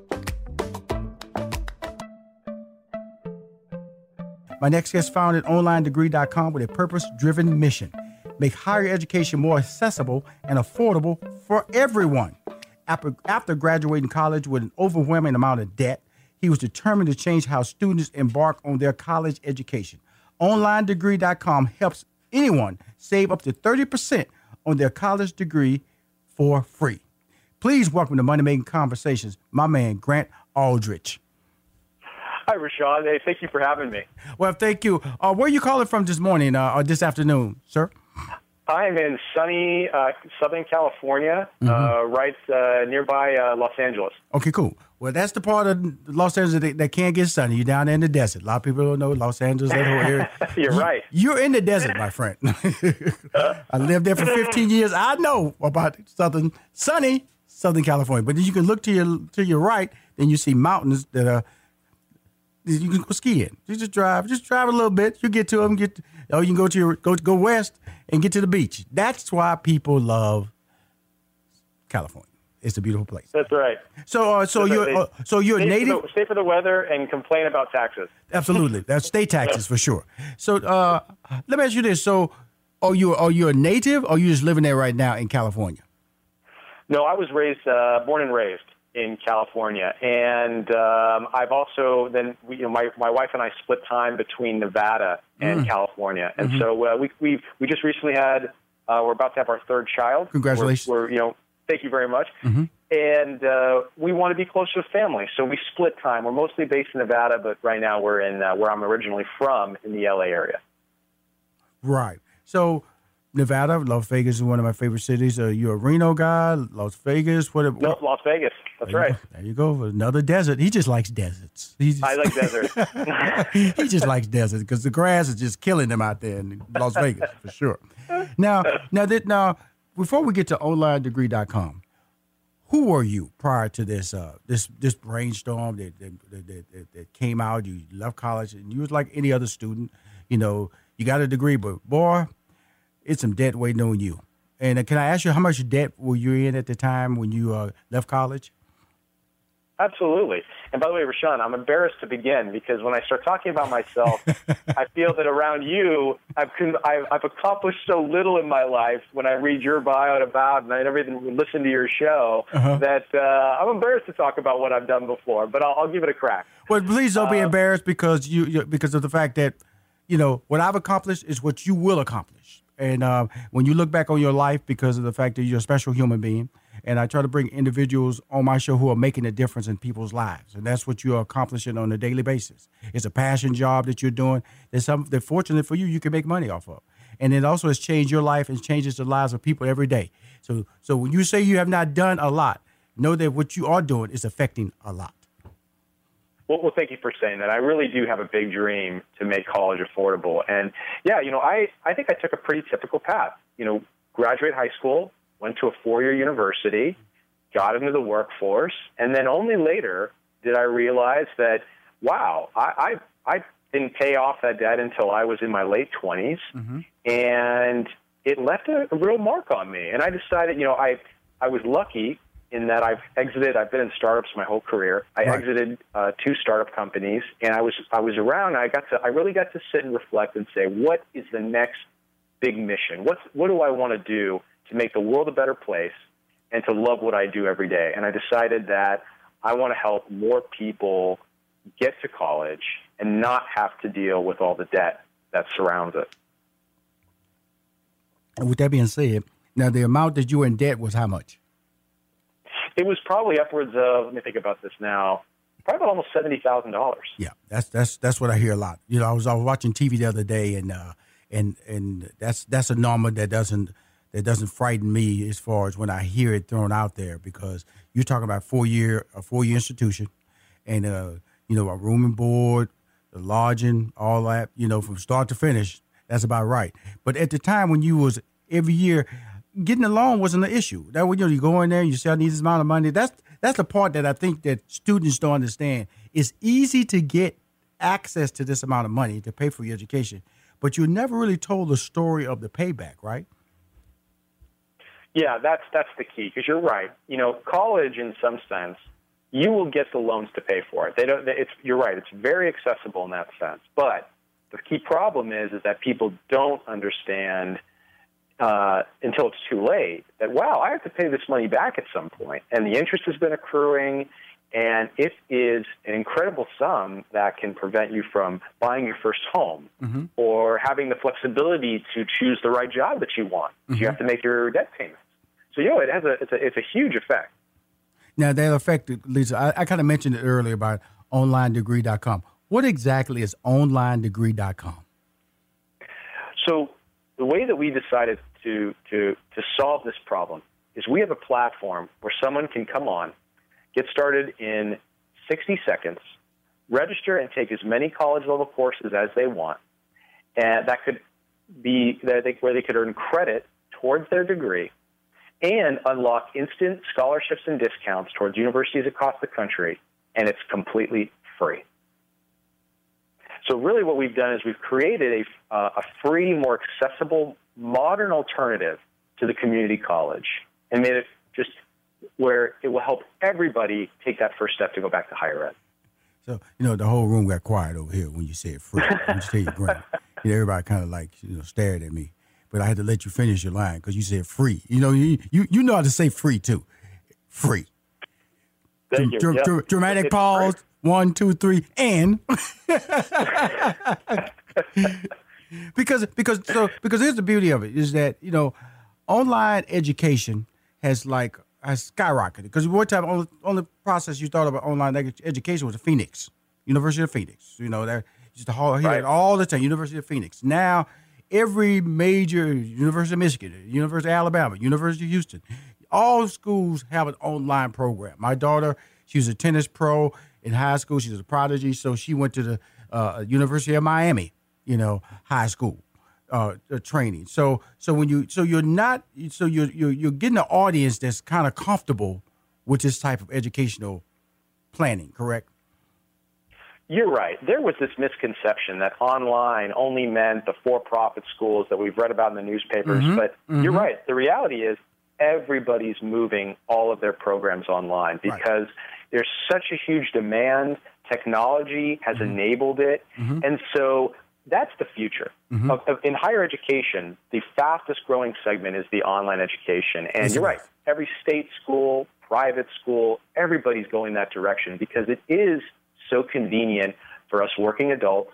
My next guest founded OnlineDegree.com with a purpose driven mission make higher education more accessible and affordable for everyone. After, after graduating college with an overwhelming amount of debt, he was determined to change how students embark on their college education. OnlineDegree.com helps anyone save up to 30% on their college degree for free. Please welcome to Money Making Conversations, my man, Grant Aldrich.
Hi, Rushion. Hey, thank you for having me.
Well, thank you. Uh, where are you calling from this morning uh, or this afternoon, sir?
I'm in sunny uh, Southern California, uh,
Mm-hmm.
right uh, nearby uh, Los Angeles.
Okay, cool. Well, that's the part of Los Angeles that, that can't get sunny. You're down there in the desert. A lot of people don't know Los Angeles, that whole area.
You're right.
You're in the desert, my friend. I lived there for 15 years. I know about southern sunny Southern California. But then you can look to your to your right, then you see mountains that are you can go skiing. You just drive, just drive a little bit. You get to them. Get oh, you can go to your go go west and get to the beach. That's why people love California. It's a beautiful place.
That's right.
So, uh, so you're
right.
uh, so you're
stay
native.
For the, stay for the weather and complain about taxes.
Absolutely, that's state taxes for sure. So, uh, let me ask you this: So, are you are you a native, or are you just living there right now in California?
No, I was raised, uh, born and raised in California, and um, I've also then we, you know my my wife and I split time between Nevada and
Mm.
California, and
Mhm.
so uh, we we we just recently had uh, we're about to have our third child.
Congratulations.
We're, we're you know thank you very much.
Mhm.
And uh, we want to be closer to family, so we split time. We're mostly based in Nevada, but right now we're in uh, where I'm originally from, in the LA area.
Right. So, Nevada, Las Vegas is one of my favorite cities. Are you a Reno guy? Las Vegas? What?
No, Las Vegas. That's
there
right.
go. There you go. Another desert. He just likes deserts. He just,
I like deserts.
he just likes deserts because the grass is just killing him out there in Las Vegas for sure. Now, now that now, before we get to onlinedegree.com, who were you prior to this uh, this this brainstorm that that, that, that that came out? You left college and you was like any other student, you know, you got a degree, but boy, it's some debt waiting on you. And uh, can I ask you how much debt were you in at the time when you uh, left college?
Absolutely. And by the way, Rushion, I'm embarrassed to begin because when I start talking about myself, I feel that around you, I've, I've, I've accomplished so little in my life when I read your bio and about and I everything, listen to your show,
Uh-huh.
that uh, I'm embarrassed to talk about what I've done before, but I'll, I'll give it a crack.
Well, please don't be embarrassed because you, you because of the fact that you know what I've accomplished is what you will accomplish. And uh, when you look back on your life, because of the fact that you're a special human being, and I try to bring individuals on my show who are making a difference in people's lives, and that's what you're accomplishing on a daily basis. It's a passion job that you're doing. There's something that, fortunate for you, you can make money off of, and it also has changed your life and changes the lives of people every day. So, so when you say you have not done a lot, know that what you are doing is affecting a lot.
Well, well, thank you for saying that. I really do have a big dream to make college affordable. And yeah, you know, I, I think I took a pretty typical path. You know, graduate high school, went to a four year university, got into the workforce, and then only later did I realize that, wow, I, I, I didn't pay off that debt until I was in my late 20s. And it left a, a real mark on me. And I decided, you know, I, I was lucky in that I've exited. I've been in startups my whole career. I
Right.
exited uh, two startup companies, and I was I was around. I got to I really got to sit and reflect and say, what is the next big mission? What's what do I want to do to make the world a better place and to love what I do every day? And I decided that I want to help more people get to college and not have to deal with all the debt that surrounds it.
And with that being said, now the amount that you were in debt was how much?
It was probably upwards of let me think about this now. Probably almost seventy thousand dollars.
Yeah, that's that's that's what I hear a lot. You know, I was I was watching TV the other day, and uh, and and that's that's a number that doesn't that doesn't frighten me as far as when I hear it thrown out there because you're talking about four year a four year institution, and uh, you know a room and board, the lodging, all that. You know, from start to finish, that's about right. But at the time when you was every year. Getting a loan wasn't an issue. That when you, know, you go in there, you say I need this amount of money. That's that's the part that I think that students don't understand. It's easy to get access to this amount of money to pay for your education, but you're never really told the story of the payback, right?
Yeah, that's that's the key because you're right. You know, college in some sense, you will get the loans to pay for it. They don't. It's you're right. It's very accessible in that sense. But the key problem is is that people don't understand uh, until it's too late that, wow, I have to pay this money back at some. And the interest has been accruing, and it is an incredible sum that can prevent you from buying your first home
Mm-hmm.
or having the flexibility to choose the right job that you want. You have to make your debt payments. So, you know, it has a, it's a, it's a huge effect.
Now that affected Lisa. I, I kind of mentioned it earlier about onlinedegree.com. What exactly is onlinedegree.com?
So the way that we decided to, to, to solve this problem is we have a platform where someone can come on, get started in 60 seconds, register and take as many college level courses as they want, and that could be where they could earn credit towards their degree and unlock instant scholarships and discounts towards universities across the country, and it's completely free. So really, what we've done is we've created a, uh, a free, more accessible, modern alternative to the community college, and made it where it will help everybody take that first step to go back to higher ed.
So you know the whole room got quiet over here when you said free. when you said grant, you know, everybody kind of like you know stared at me, but I had to let you finish your line because you said free. You know, you, you you know how to say free too, free.
Thank you.
Dr-
Yep.
dr- dramatic
It's
pause.
free.
One, two, three, and because because so because here's the beauty of it is that you know online education has like has skyrocketed. Because one time only only process you thought about online edu- education was the Phoenix University of Phoenix you know that used to hear
Right.
all the time University of Phoenix. Now every major University of Michigan University of Alabama University of Houston all schools have an online program. My daughter she was a tennis pro in high school she was a prodigy so she went to the uh, University of Miami you know high school uh, uh, training. So so when you so you're not so you're you're, you're getting an audience that's kind of comfortable with this type of educational planning, correct?
You're right. There was this misconception that online only meant the for-profit schools that we've read about in the newspapers.
Mhm,
But
mhm.
you're right. The reality is everybody's moving all of their programs online
Right.
because there's such a huge demand. Technology has
Mm-hmm.
enabled it, and so that's the future.
Mm-hmm.
Of, of, in higher education, the fastest growing segment is the online education. And you're right. Every state school, private school, everybody's going that direction because it is so convenient for us working adults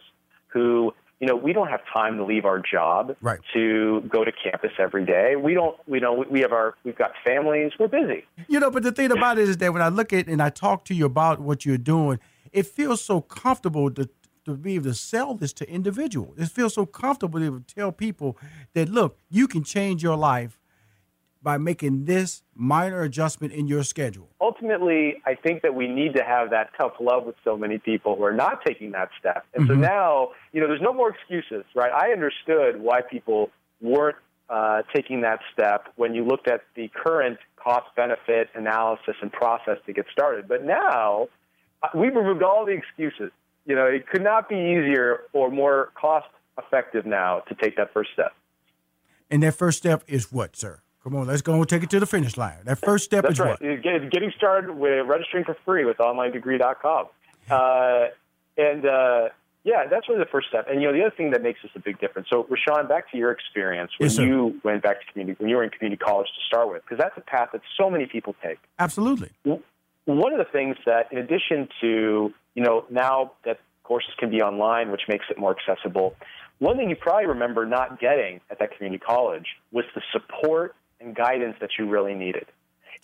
who, you know, we don't have time to leave our job
Right.
to go to campus every day. We don't, we know, we have our, we've got families. We're busy.
You know, but the thing about it is that when I look at and I talk to you about what you're doing, it feels so comfortable to to be able to sell this to individuals. It feels so comfortable to tell people that look, you can change your life by making this minor adjustment in your schedule.
ultimately, I think that we need to have that tough love with so many people who are not taking that step. And so
Mhm.
now, you know, there's no more excuses, right? I understood why people weren't uh, taking that step when you looked at the current cost benefit analysis and process to get started. But now, uh, we've removed all the excuses. You know, it could not be easier or more cost effective now to take that first step.
And that first step is what, sir? Come on, let's go and take it to the finish line. That first step
That's
is
right.
what?
It's get- getting started with registering for free with onlinedegree.com. Uh, and uh, yeah, that's really the first step. And you know, the other thing that makes this a big difference. So, Rushion, back to your experience when
Yes,
you went back to community, when you were in community college to start with, because that's a path that so many people take.
Absolutely.
One of the things that, in addition to you know, now that courses can be online, which makes it more accessible, one thing you probably remember not getting at that community college was the support and guidance that you really needed.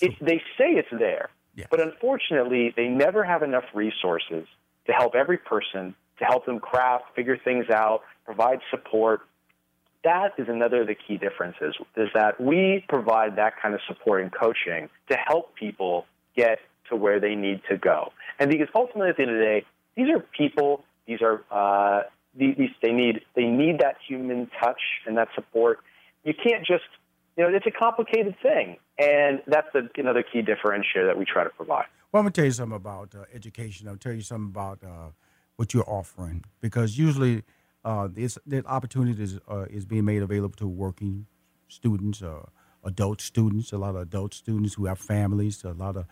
It, they say it's there, but unfortunately, they never have enough resources to help every person, to help them craft, figure things out, provide support. That is another of the key differences, is that we provide that kind of support and coaching to help people get to where they need to go. And because ultimately, at the end of the day, these are people. These are uh, these, they need they need that human touch and that support. You can't just you know it's a complicated thing, and that's the, another key differentiator that we try to provide.
Well, I'm gonna tell you something about uh, education. I'll tell you something about uh, what you're offering because usually uh, this that opportunity is, uh, is being made available to working students, uh, adult students, a lot of adult students who have families, a lot of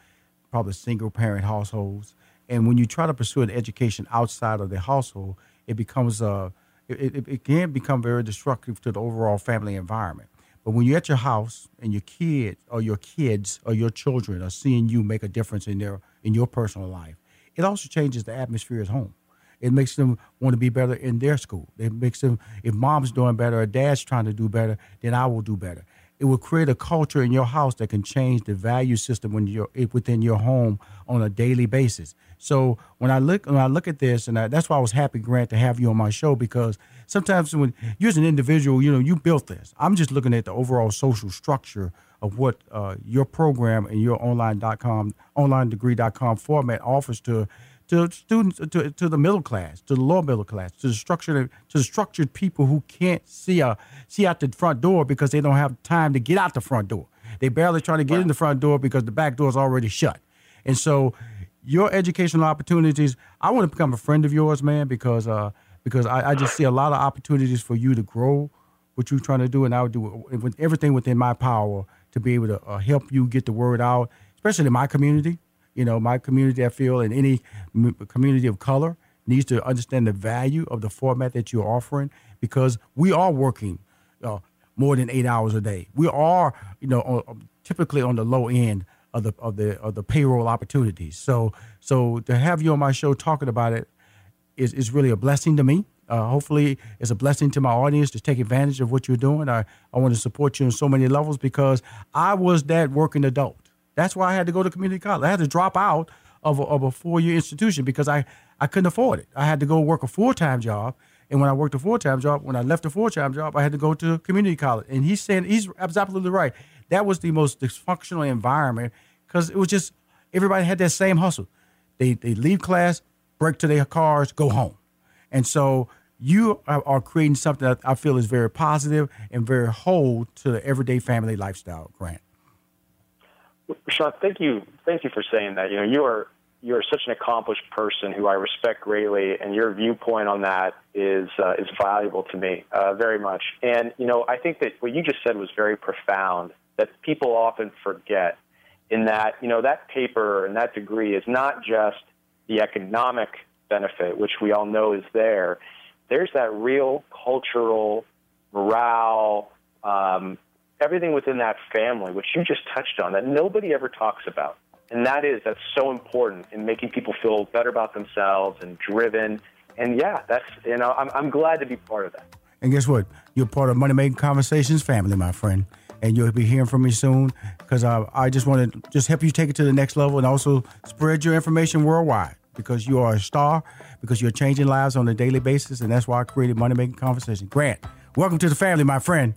probably single parent households. And when you try to pursue an education outside of the household, it becomes uh, it, it, it can become very destructive to the overall family environment. But when you're at your house and your kid or your kids or your children are seeing you make a difference in their in your personal life, it also changes the atmosphere at home. It makes them want to be better in their school. It makes them if mom's doing better or dad's trying to do better, then I will do better. It will create a culture in your house that can change the value system when you're within your home on a daily basis. So when I look when I look at this, and I, that's why I was happy, Grant, to have you on my show because sometimes when you as an individual, you know, you built this. I'm just looking at the overall social structure of what uh, your program and your online.com, online degree.com format offers to to students, to, to the middle class, to the lower middle class, to the structured, to the structured people who can't see a, see out the front door because they don't have time to get out the front door. They barely try to get in the front door because the back door is already shut. And so, your educational opportunities. I want to become a friend of yours, man, because uh, because I, I just see a lot of opportunities for you to grow what you're trying to do, and I would do with everything within my power to be able to uh, help you get the word out, especially in my community you know, my community, I feel, and any community of color needs to understand the value of the format that you're offering because we are working uh, more than eight hours a day. We are, you know, typically on the low end of the of the of the payroll opportunities. So so to have you on my show talking about it is is really a blessing to me. Uh, hopefully, it's a blessing to my audience to take advantage of what you're doing. I, I want to support you on so many levels because I was that working adult. That's why I had to go to community college. I had to drop out of a, of a four year institution because I, I couldn't afford it. I had to go work a full time job. And when I worked a full time job, when I left a full time job, I had to go to community college. And he's saying, he's absolutely right. That was the most dysfunctional environment because it was just everybody had that same hustle. They, they leave class, break to their cars, go home. And so you are, are creating something that I feel is very positive and very whole to the everyday family lifestyle, Grant.
Sean, thank you, thank you for saying that. You know, you are you are such an accomplished person who I respect greatly, and your viewpoint on that is uh, is valuable to me uh, very much. And you know, I think that what you just said was very profound. That people often forget in that you know that paper and that degree is not just the economic benefit, which we all know is there. There's that real cultural morale, um, everything within that family, which you just touched on, that nobody ever talks about. And that is, that's so important in making people feel better about themselves and driven. And yeah, that's, you know, I'm, I'm glad to be part of that.
And guess what? You're part of Money Making Conversations family, my friend. And you'll be hearing from me soon because uh, I just want to just help you take it to the next level and also spread your information worldwide because you are a star, because you're changing lives on a daily basis. And that's why I created Money Making Conversations. Grant, welcome to the family, my friend.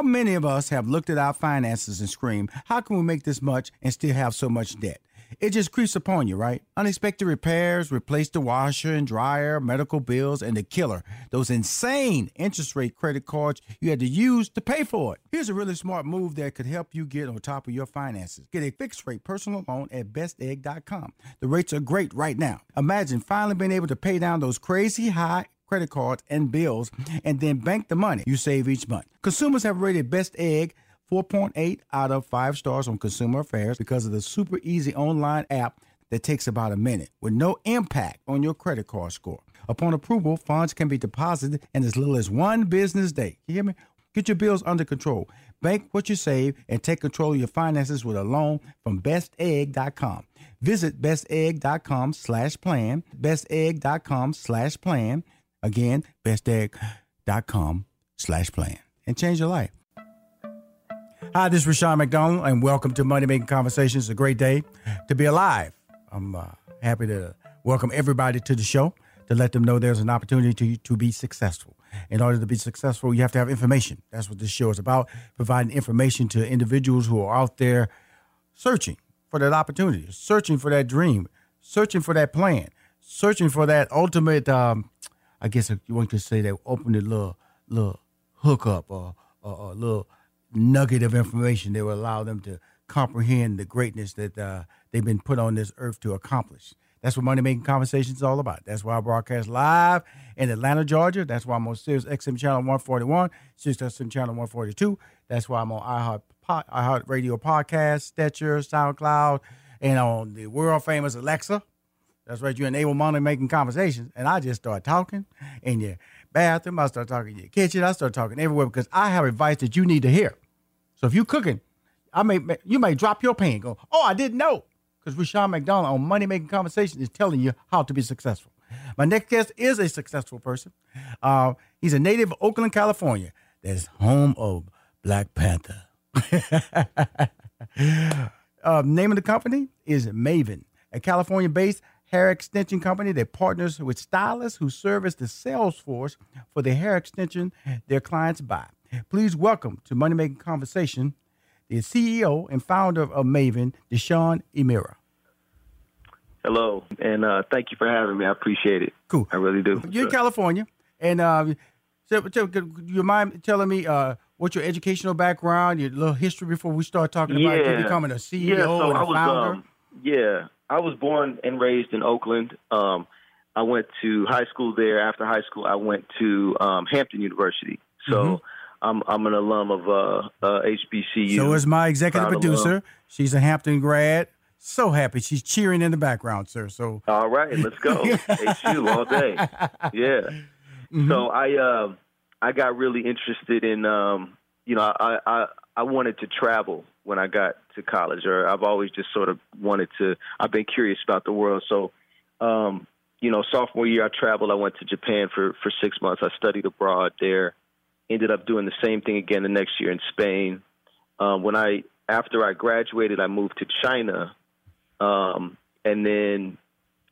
How many of us have looked at our finances and screamed, How can we make this much and still have so much debt? It just creeps upon you, right? Unexpected repairs, replace the washer and dryer, medical bills, and the killer, those insane interest rate credit cards you had to use to pay for it. Here's a really smart move that could help you get on top of your finances. Get a fixed rate personal loan at bestegg.com. The rates are great right now. Imagine finally being able to pay down those crazy high credit cards, and bills, and then bank the money you save each month. Consumers have rated Best Egg 4.8 out of 5 stars on Consumer Affairs because of the super easy online app that takes about a minute with no impact on your credit card score. Upon approval, funds can be deposited in as little as one business day. You hear me? Get your bills under control. Bank what you save and take control of your finances with a loan from bestegg.com. Visit bestegg.com slash plan, bestegg.com slash plan Again, bestegg.com slash plan and change your life. Hi, this is Rushion McDonald, and welcome to Money Making Conversations. It's a great day to be alive. I'm uh, happy to welcome everybody to the show to let them know there's an opportunity to, to be successful. In order to be successful, you have to have information. That's what this show is about providing information to individuals who are out there searching for that opportunity, searching for that dream, searching for that plan, searching for that ultimate um, I guess one could say they opened a little little hookup or, or, a little nugget of information that will allow them to comprehend the greatness that uh, they've been put on this earth to accomplish. That's what Money Making Conversations is all about. That's why I broadcast live in Atlanta, Georgia. That's why I'm on Sirius XM Channel 141, Sirius XM Channel 142. That's why I'm on iHeart, iHeart Radio Podcast, Stitcher, SoundCloud, and on the world famous Alexa. That's right. You enable money making conversations, and I just start talking, in you bathroom. I start talking in your kitchen. I start talking everywhere because I have advice that you need to hear. So if you're cooking, I may you may drop your pan. Go, oh, I didn't know. Because Rushion McDonald on Money Making Conversation is telling you how to be successful. My next guest is a successful person. Uh, he's a native of Oakland, California. That is home of Black Panther. uh, name of the company is Mayvenn, a California-based hair extension company that partners with stylists who serve as the sales force for the hair extension their clients buy. Please welcome to Money Making Conversation the CEO and founder of Mayvenn, Diishan Imira.
Hello, and uh, thank you for having me. I appreciate it.
Cool.
I really do.
You're in California, and uh, so, so, you mind telling me uh, what's your educational background, your little history before we start talking about you becoming a CEO
yeah, so
and a
I was,
founder?
Um, yeah, I was born and raised in Oakland. Um, I went to high school there. After high school, I went to um, Hampton University. So
Mhm.
I'm I'm an alum of uh, uh, HBCU.
so is my executive producer.
alum.
She's a Hampton grad. So happy. She's cheering in the background, sir. So
All right, let's go. HU all day. Yeah.
Mm-hmm.
So I uh, I got really interested in um, you know I, I I wanted to travel when I got to college, or I've always just sort of wanted to. I've been curious about the world, so. Um, you know, sophomore year I traveled. I went to Japan for for six months. I studied abroad there. Ended up doing the same thing again the next year in Spain. Um, when I after I graduated, I moved to China, um, and then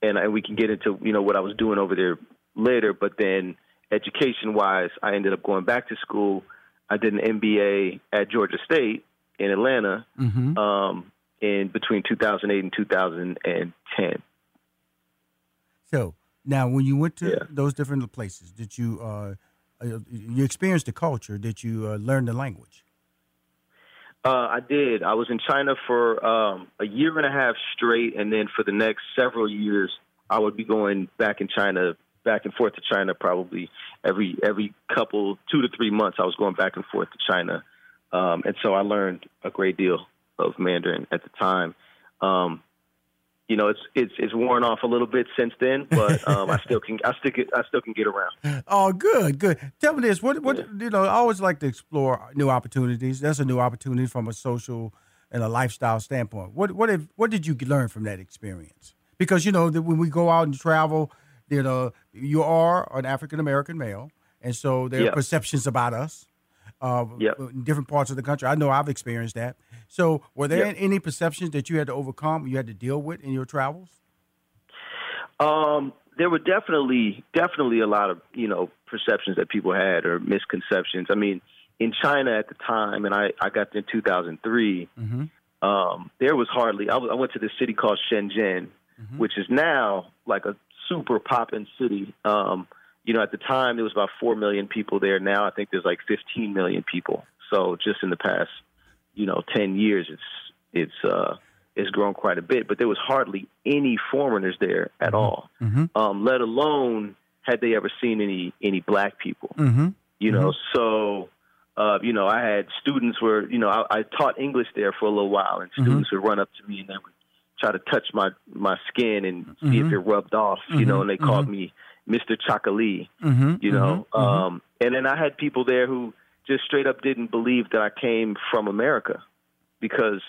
and, and we can get into you know what I was doing over there later. But then education wise, I ended up going back to school. I did an MBA at Georgia State in Atlanta
Mhm.
um, in between 2008 and 2010.
So now, when you went to those different places, did you uh, uh, you experienced the culture? Did you uh, learn the language?
Uh, I did. I was in China for um, a year and a half straight, and then for the next several years, I would be going back in China, back and forth to China, probably every every couple, two to three months. I was going back and forth to China, um, and so I learned a great deal of Mandarin at the time. Um, you know, it's it's it's worn off a little bit since then, but um, I still can I still can, I still can get around.
Oh, good, good. Tell me this: what, what you know? I always like to explore new opportunities. That's a new opportunity from a social and a lifestyle standpoint. What, what, have, what did you learn from that experience? Because you know that when we go out and travel, you know, you are an African American male, and so there
Yeah.
are perceptions about us. Uh, in different parts of the country. I know I've experienced that. So, were there
Yeah.
any perceptions that you had to overcome, you had to deal with in your travels?
Um, there were definitely definitely a lot of you know perceptions that people had or misconceptions. I mean, in China at the time, and I I got there in 2003.
Mm-hmm.
Um, there was hardly. I, was, I went to this city called Shenzhen, which is now like a super poppin' city. Um, you know, at the time there was about four million people there. Now I think there's like 15 million people. So just in the past, you know, 10 years, it's it's uh, it's grown quite a bit. But there was hardly any foreigners there at all.
Mm-hmm.
Um, let alone had they ever seen any any black people
Mm-hmm.
you know so uh you know i had students where you know i, I taught english there for a little while and
Mhm.
students would run up to me and they would try to touch my my skin and see if it rubbed off you know and they called me mr chakali
Mm-hmm.
you know um and then i had people there who just straight up didn't believe that i came from america because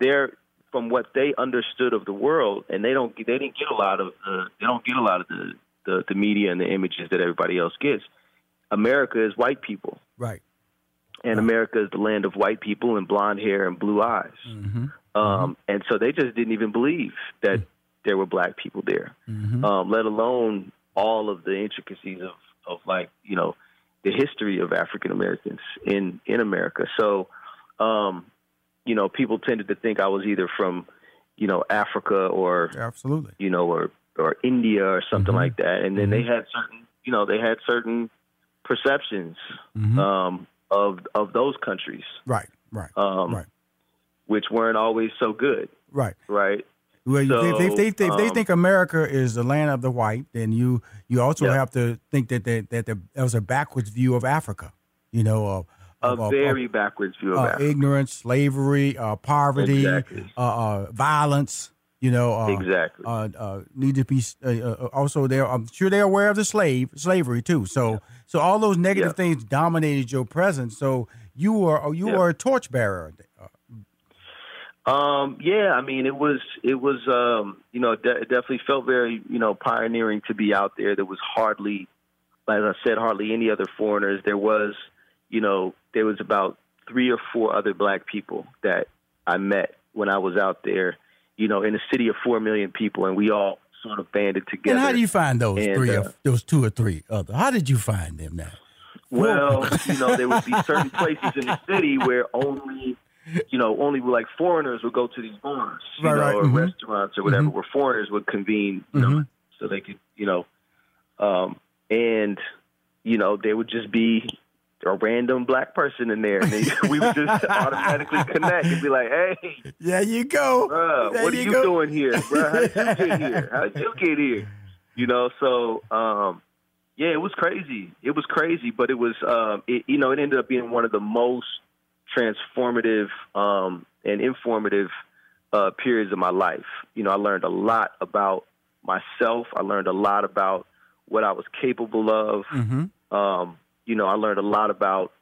they're from what they understood of the world and they don't they didn't get a lot of the they don't get a lot of the the, the media and the images that everybody else gets. America is white people.
Right.
And america is the land of white people and blonde hair and blue eyes.
Mm-hmm.
um and so they just didn't even believe that there were black people there.
Mm-hmm.
um, let alone all of the intricacies of, of like you know the history of African Americans in in America. So, um, you know, people tended to think I was either from you know Africa or
absolutely
you know or or India or something like that, and then they had certain you know they had certain perceptions
Mhm.
um, of of those countries,
Right, right,
um,
right.
which weren't always so good,
right.
right?
Well,
So,
if, if, they, if, they, if they
um,
think America is the land of the white, then you you also
Yeah.
have to think that that, that there was a backwards view of Africa. You know,
A very backwards view of
uh,
Africa.
ignorance, slavery, uh, poverty,
Exactly.
uh, uh, violence. You know,
Exactly.
Uh, uh, need to be uh, uh, also there. I'm sure they're aware of the slave slavery too. So, so all those negative
Yeah.
things dominated your presence. So you were you
Yeah.
were a torchbearer.
Um, yeah, I mean, it was it was um, you know de- it definitely felt very you know pioneering to be out there. There was hardly, as I said, hardly any other foreigners. There was, you know, there was about three or four other black people that I met when I was out there. You know, in a city of four million people, and we all sort of banded together.
And how do you find those
And,
three,
uh,
or, those two or three other? How did you find them now?
Well, you know, there would be certain places in the city where only, you know, only like foreigners would go to these bars, you
Right,
know,
right,
or
mhm.
restaurants or whatever,
Mhm.
where foreigners would convene, you know,
Mhm.
so they could, you know, um, and you know, there would just be a random black person in there, and they, we would just automatically connect and be like, "Hey,
yeah, you go.
bruh, what are
you
you
go.
doing here, bro? How did you get here? How did you get here? You know, so um, yeah, it was crazy. It was crazy, but it was, um, it, you know, it ended up being one of the most transformative um, and informative uh, periods of my life. You know, I learned a lot about myself. I learned a lot about what I was capable of.
Mm-hmm.
Um, you know, I learned a lot about,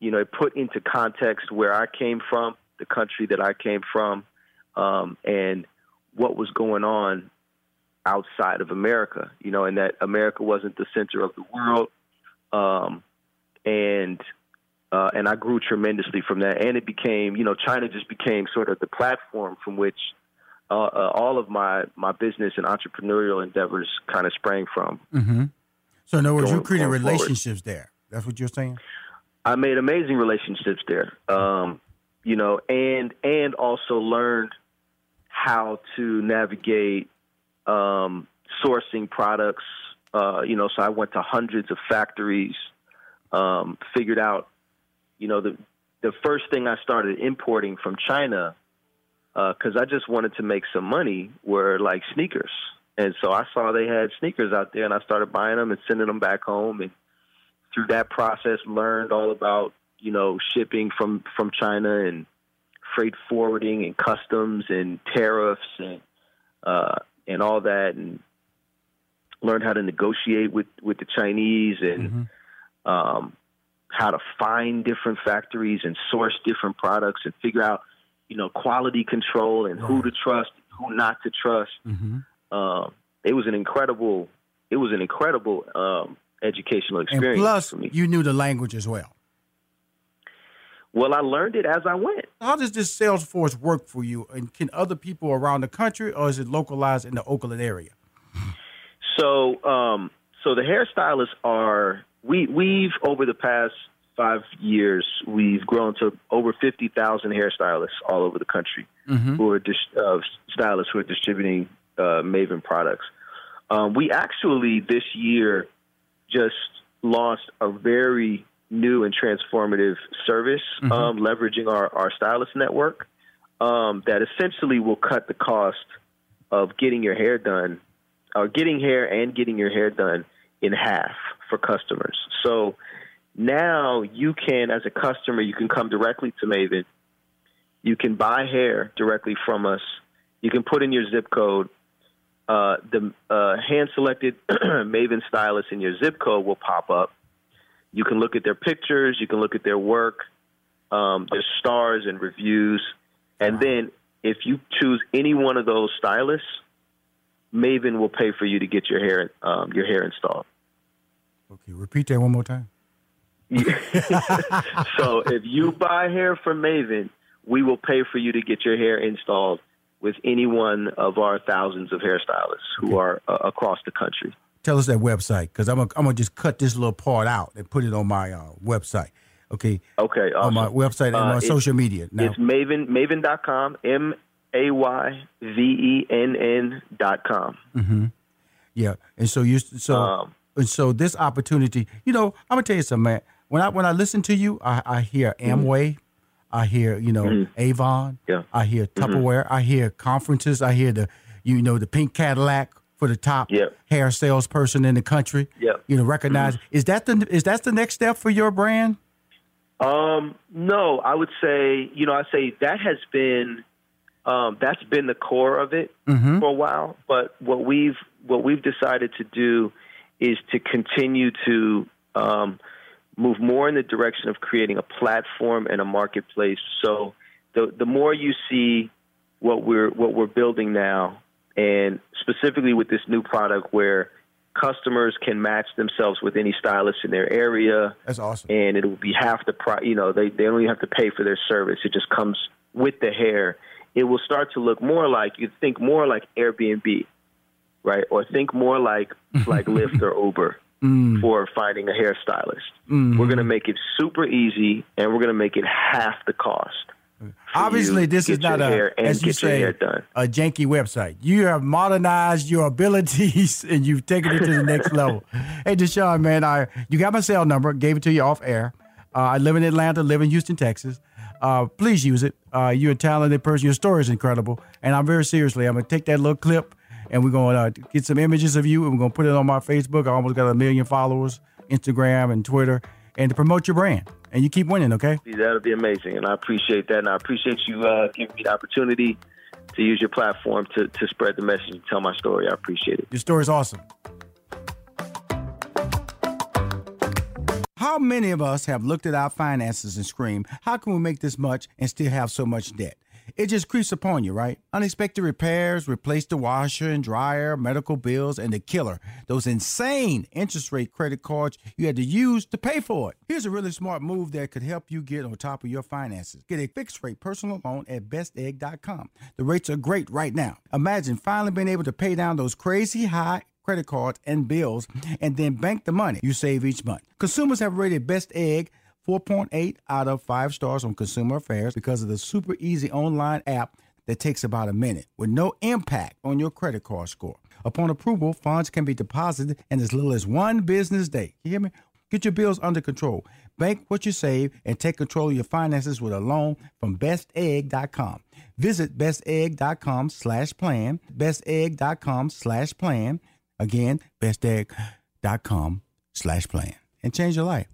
you know, it put into context where I came from, the country that I came from, um, and what was going on outside of America, you know, and that America wasn't the center of the world. Um, and uh, and I grew tremendously from that. And it became, you know, China just became sort of the platform from which uh, uh, all of my, my business and entrepreneurial endeavors kind of sprang from.
Mm-hmm. So in other words, you created
going forward.
relationships there. That's what you're saying.
I made amazing relationships there. Um, you know, and and also learned how to navigate um, sourcing products. Uh, you know, so I went to hundreds of factories, um, figured out, you know, the the first thing I started importing from China because I just wanted to make some money were like sneakers. And so I saw they had sneakers out there, and I started buying them and sending them back home. And through that process, learned all about you know shipping from from China and freight forwarding and customs and tariffs and uh, and all that, and learned how to negotiate with with the Chinese and um, how to find different factories and source different products and figure out you know quality control and who to trust, who not to trust.
Mm-hmm.
Um, it was an incredible, it was an incredible um, educational
And
experience
plus,
for me.
you knew the language as well.
Well, I learned it as I went.
How does this sales force work for you? And can other people around the country, or is it localized in the Oakland area?
So, um, so the hairstylists are we we've over the past five years we've grown to over fifty thousand hairstylists all over the country
Mhm.
who are dis- uh, stylists who are distributing uh, Mayvenn products. Um, we actually this year just launched a very new and transformative service,
Mhm.
um, leveraging our, our stylist network um, that essentially will cut the cost of getting your hair done, or getting hair and getting your hair done in half for customers. So now you can, as a customer, you can come directly to Mayvenn. You can buy hair directly from us. You can put in your zip code. Uh, the uh, hand selected Mayvenn stylist in your zip code will pop up. You can look at their pictures. You can look at their work, um, their stars and reviews. And then if you choose any one of those stylists, Mayvenn will pay for you to get your hair um, your hair installed.
Okay, repeat that one more time.
so if you buy hair from Mayvenn, we will pay for you to get your hair installed with any one of our thousands of hairstylists who are uh, across the country.
Tell us that website, because I'm gonna, just cut this little part out and put it on my uh, website. Okay.
Okay.
On my website and
Uh,
on social media. Now,
It's Mayvenn Mayvenn.com, M A Y V E N N dot com.
hmm Yeah, and so you so
Um,
and so this opportunity, you know, I'm gonna tell you something, man. When I when I listen to you, I, I hear Amway, I hear you know
Mhm.
Avon,
Yeah.
I hear
Mhm.
Tupperware, I hear conferences, I hear the you know the pink Cadillac for the top hair salesperson in the country.
Yep.
You know, recognize is that the is that the next step for your brand?
Um, no, I would say, you know, I say that has been um, that's been the core of it
Mhm.
for a while. But what we've what we've decided to do is to continue to um, move more in the direction of creating a platform and a marketplace. So the the more you see what we're what we're building now, and specifically with this new product where customers can match themselves with any stylist in their area.
That's awesome.
And it will be half the price. You know, they they only have to pay for their service. It just comes with the hair. It will start to look more like you think more like Airbnb, right? Or think more like like Lyft or Uber
Mm.
for finding a hairstylist.
Mhm.
We're going to make it super easy, and we're going to make it half the cost.
Obviously, this is not a as you say a janky website. You have modernized your abilities and you've taken it to the next level. Hey, Diishan, man, I you got my cell number. Gave it to you off air. Uh, I live in Atlanta, live in Houston, Texas. Uh, please use it. Uh, you're a talented person. Your story is incredible, and I'm very seriously. I'm gonna take that little clip and we're gonna uh, get some images of you, and we're gonna put it on my Facebook. I almost got a million followers, Instagram and Twitter, and to promote your brand. And you keep winning, okay?
That'll be amazing, and I appreciate that, and I appreciate you uh, giving me the opportunity to use your platform to, to spread the message and tell my story. I appreciate it.
Your story's awesome. How many of us have looked at our finances and screamed, How can we make this much and still have so much debt? It just creeps upon you, right? Unexpected repairs, replace the washer and dryer, medical bills, and the killer, those insane interest rate credit cards you had to use to pay for it. Here's a really smart move that could help you get on top of your finances. Get a fixed rate personal loan at bestegg.com. The rates are great right now. Imagine finally being able to pay down those crazy high credit cards and bills and then bank the money you save each month. Consumers have rated Best Egg 4.8 out of 5 stars on Consumer Affairs because of the super easy online app that takes about a minute with no impact on your credit card score. Upon approval, funds can be deposited in as little as one business day. You hear me? Get your bills under control. Bank what you save and take control of your finances with a loan from bestegg.com. Visit bestegg.com slash plan, bestegg.com slash plan. Again, bestegg.com slash plan. And change your life.